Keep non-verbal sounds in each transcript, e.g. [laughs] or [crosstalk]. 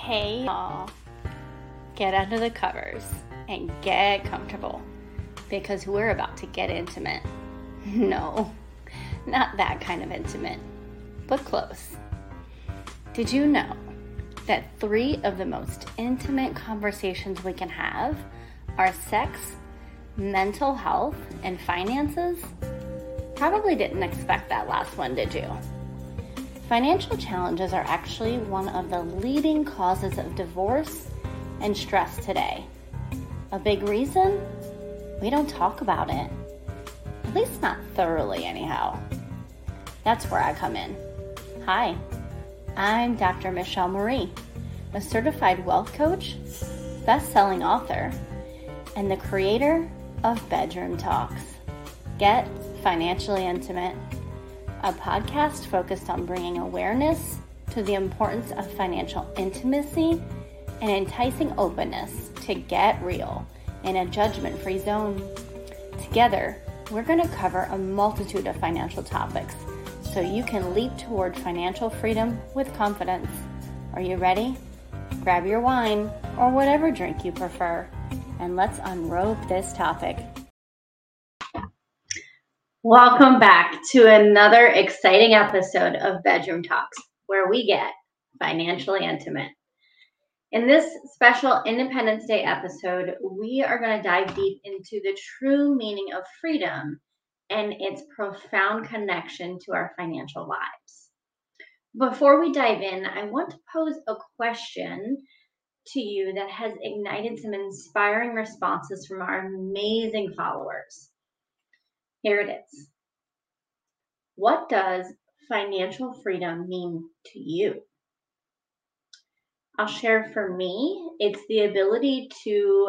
Hey, y'all. Get under the covers and get comfortable because we're about to get intimate. [laughs] No, not that kind of intimate, but close. Did you know that three of the most intimate conversations we can have are sex, mental health, and finances? Probably didn't expect that last one, did you? Financial challenges are actually one of the leading causes of divorce and stress today. A big reason? We don't talk about it. At least not thoroughly, anyhow. That's where I come in. Hi, I'm Dr. Michelle Marie, a certified wealth coach, best selling author, and the creator of Bedroom Talks. Get financially intimate a podcast focused on bringing awareness to the importance of financial intimacy and enticing openness to get real in a judgment free zone. Together, we're going to cover a multitude of financial topics so you can leap toward financial freedom with confidence. Are you ready? Grab your wine or whatever drink you prefer, and let's unrobe this topic. Welcome back to another exciting episode of Bedroom Talks, where we get financially intimate. In this special Independence Day episode, we are going to dive deep into the true meaning of freedom and its profound connection to our financial lives. Before we dive in, I want to pose a question to you that has ignited some inspiring responses from our amazing followers. Here it is. What does financial freedom mean to you? I'll share for me, it's the ability to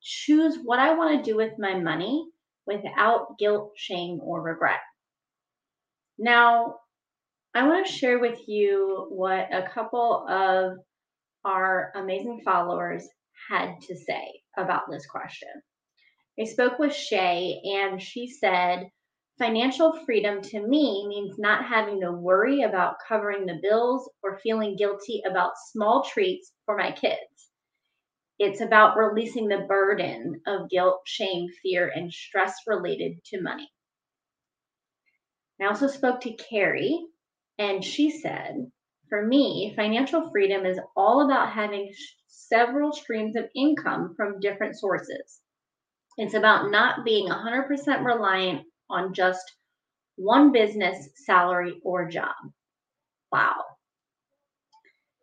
choose what I want to do with my money without guilt, shame, or regret. Now, I want to share with you what a couple of our amazing followers had to say about this question. I spoke with Shay, and she said, Financial freedom to me means not having to worry about covering the bills or feeling guilty about small treats for my kids. It's about releasing the burden of guilt, shame, fear, and stress related to money. I also spoke to Carrie, and she said, For me, financial freedom is all about having several streams of income from different sources. It's about not being 100% reliant on just one business, salary, or job. Wow.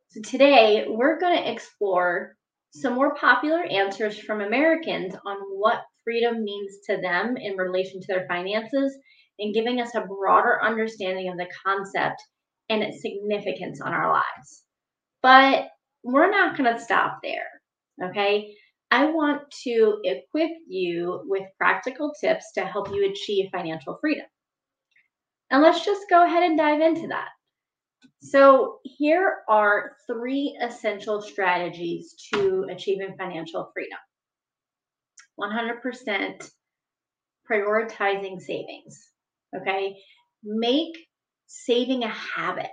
So today we're going to explore some more popular answers from Americans on what freedom means to them in relation to their finances and giving us a broader understanding of the concept and its significance on our lives. But we're not going to stop there. Okay. I want to equip you with practical tips to help you achieve financial freedom. And let's just go ahead and dive into that. So, here are three essential strategies to achieving financial freedom 100% prioritizing savings. Okay. Make saving a habit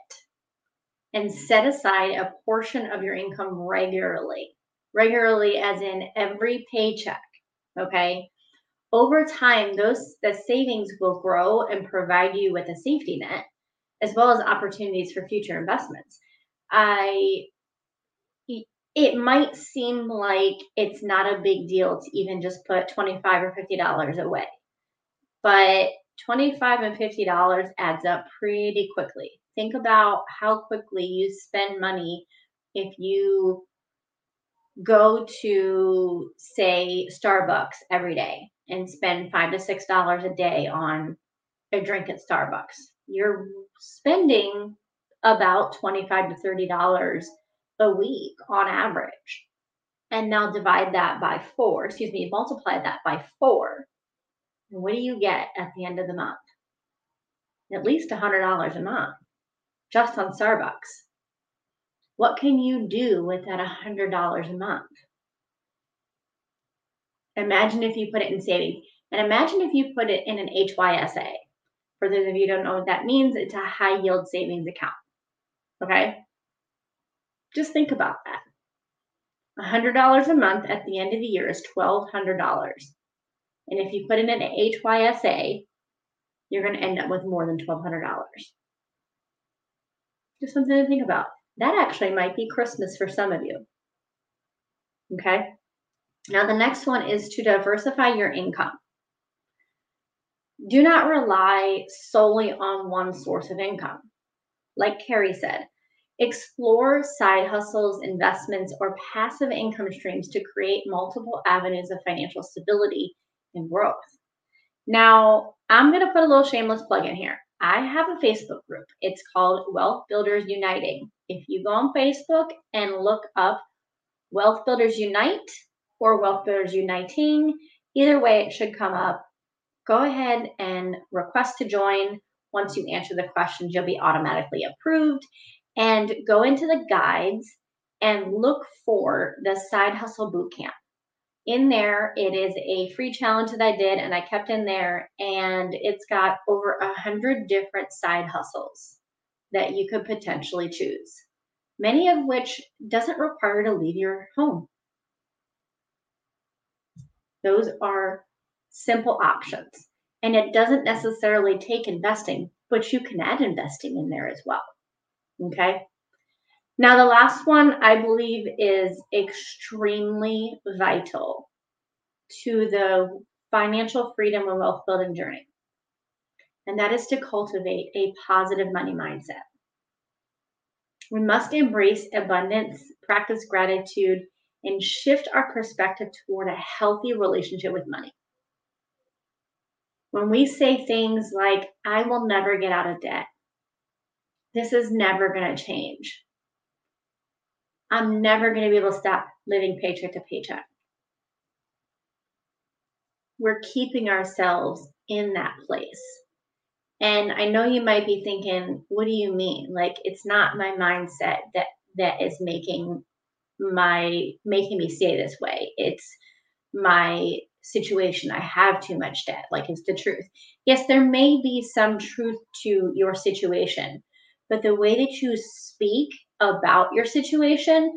and set aside a portion of your income regularly regularly as in every paycheck okay? Over time those the savings will grow and provide you with a safety net as well as opportunities for future investments. I it might seem like it's not a big deal to even just put 25 or 50 dollars away but 25 and 50 dollars adds up pretty quickly. Think about how quickly you spend money if you go to say Starbucks every day and spend five to six dollars a day on a drink at Starbucks, you're spending about 25 to 30 dollars a week on average. And now divide that by four, excuse me, multiply that by four. And what do you get at the end of the month? At least $100 a month just on Starbucks. What can you do with that $100 a month? Imagine if you put it in savings. And imagine if you put it in an HYSA. For those of you don't know what that means, it's a high yield savings account. Okay? Just think about that. $100 a month at the end of the year is $1,200. And if you put it in an HYSA, you're going to end up with more than $1,200. Just something to think about. That actually might be Christmas for some of you. Okay. Now, the next one is to diversify your income. Do not rely solely on one source of income. Like Carrie said, explore side hustles, investments, or passive income streams to create multiple avenues of financial stability and growth. Now, I'm going to put a little shameless plug in here. I have a Facebook group. It's called Wealth Builders Uniting. If you go on Facebook and look up Wealth Builders Unite or Wealth Builders Uniting, either way, it should come up. Go ahead and request to join. Once you answer the questions, you'll be automatically approved. And go into the guides and look for the Side Hustle Bootcamp in there it is a free challenge that i did and i kept in there and it's got over a hundred different side hustles that you could potentially choose many of which doesn't require to leave your home. Those are simple options and it doesn't necessarily take investing but you can add investing in there as well okay now, the last one I believe is extremely vital to the financial freedom and wealth building journey, and that is to cultivate a positive money mindset. We must embrace abundance, practice gratitude, and shift our perspective toward a healthy relationship with money. When we say things like, I will never get out of debt, this is never going to change I'm never going to be able to stop living paycheck to paycheck. We're keeping ourselves in that place. And I know you might be thinking, what do you mean? Like it's not my mindset that that is making my making me stay this way. It's my situation. I have too much debt. Like it's the truth. Yes, there may be some truth to your situation, but the way that you speak about your situation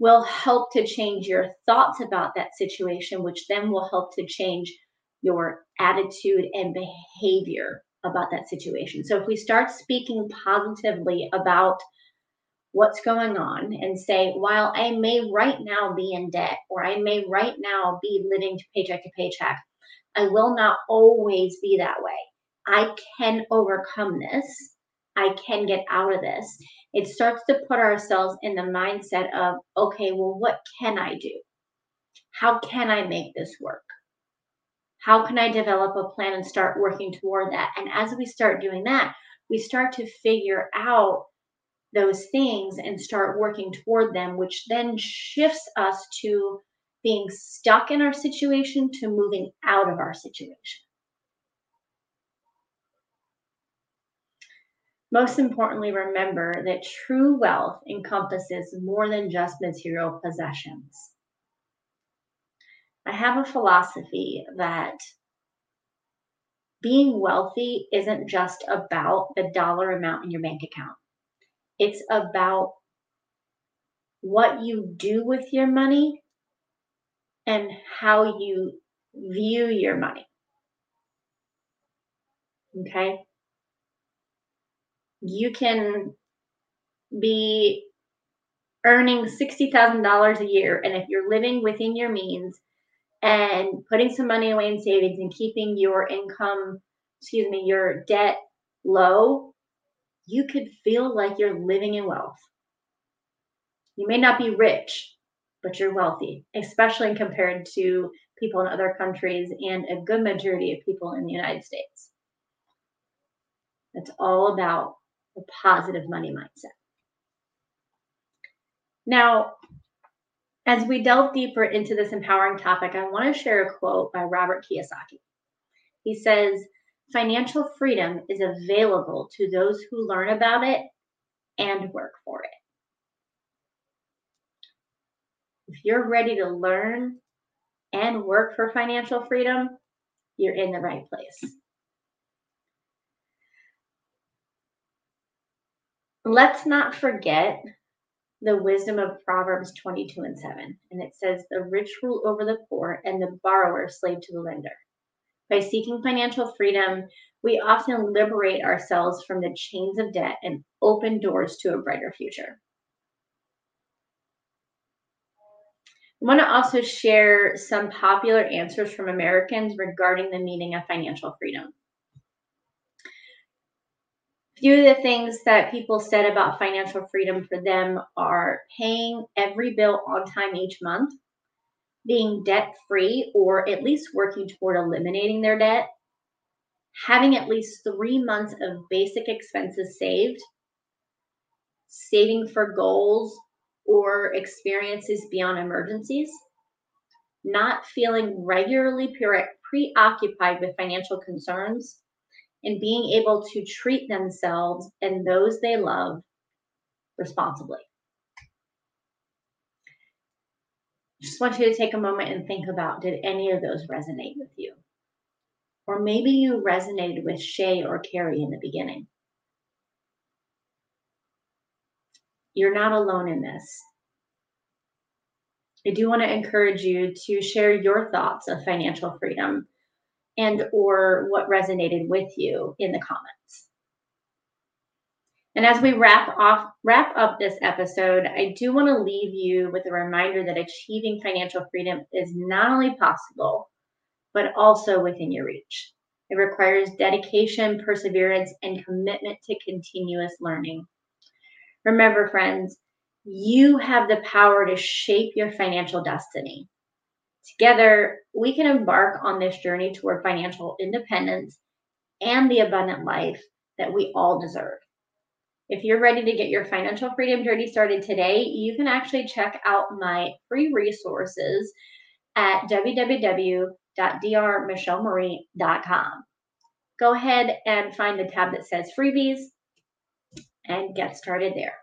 will help to change your thoughts about that situation, which then will help to change your attitude and behavior about that situation. So if we start speaking positively about what's going on and say, while I may right now be in debt or I may right now be living paycheck to paycheck, I will not always be that way. I can overcome this. I can get out of this it starts to put ourselves in the mindset of, okay, well, what can I do? How can I make this work? How can I develop a plan and start working toward that? And as we start doing that, we start to figure out those things and start working toward them, which then shifts us to being stuck in our situation to moving out of our situation. Most importantly, remember that true wealth encompasses more than just material possessions. I have a philosophy that being wealthy isn't just about the dollar amount in your bank account. It's about what you do with your money and how you view your money. Okay? You can be earning $60,000 a year. And if you're living within your means and putting some money away in savings and keeping your income, excuse me, your debt low, you could feel like you're living in wealth. You may not be rich, but you're wealthy, especially compared to people in other countries and a good majority of people in the United States. It's all about a positive money mindset. Now, as we delve deeper into this empowering topic, I want to share a quote by Robert Kiyosaki. He says, Financial freedom is available to those who learn about it and work for it. If you're ready to learn and work for financial freedom, you're in the right place. Let's not forget the wisdom of Proverbs 22 and 7. And it says, The rich rule over the poor, and the borrower slave to the lender. By seeking financial freedom, we often liberate ourselves from the chains of debt and open doors to a brighter future. I want to also share some popular answers from Americans regarding the meaning of financial freedom. Few of the things that people said about financial freedom for them are paying every bill on time each month, being debt free or at least working toward eliminating their debt, having at least three months of basic expenses saved, saving for goals or experiences beyond emergencies, not feeling regularly preoccupied with financial concerns, and being able to treat themselves and those they love responsibly. Just want you to take a moment and think about did any of those resonate with you? Or maybe you resonated with Shay or Carrie in the beginning. You're not alone in this. I do want to encourage you to share your thoughts of financial freedom and or what resonated with you in the comments. And as we wrap off wrap up this episode, I do want to leave you with a reminder that achieving financial freedom is not only possible, but also within your reach. It requires dedication, perseverance, and commitment to continuous learning. Remember, friends, you have the power to shape your financial destiny. Together, we can embark on this journey toward financial independence and the abundant life that we all deserve. If you're ready to get your financial freedom journey started today, you can actually check out my free resources at www.drmichelleMarie.com. Go ahead and find the tab that says freebies and get started there.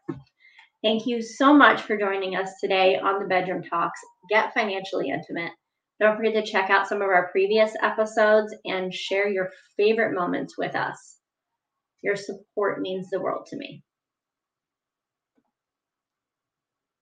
Thank you so much for joining us today on the Bedroom Talks Get Financially Intimate. Don't forget to check out some of our previous episodes and share your favorite moments with us. Your support means the world to me.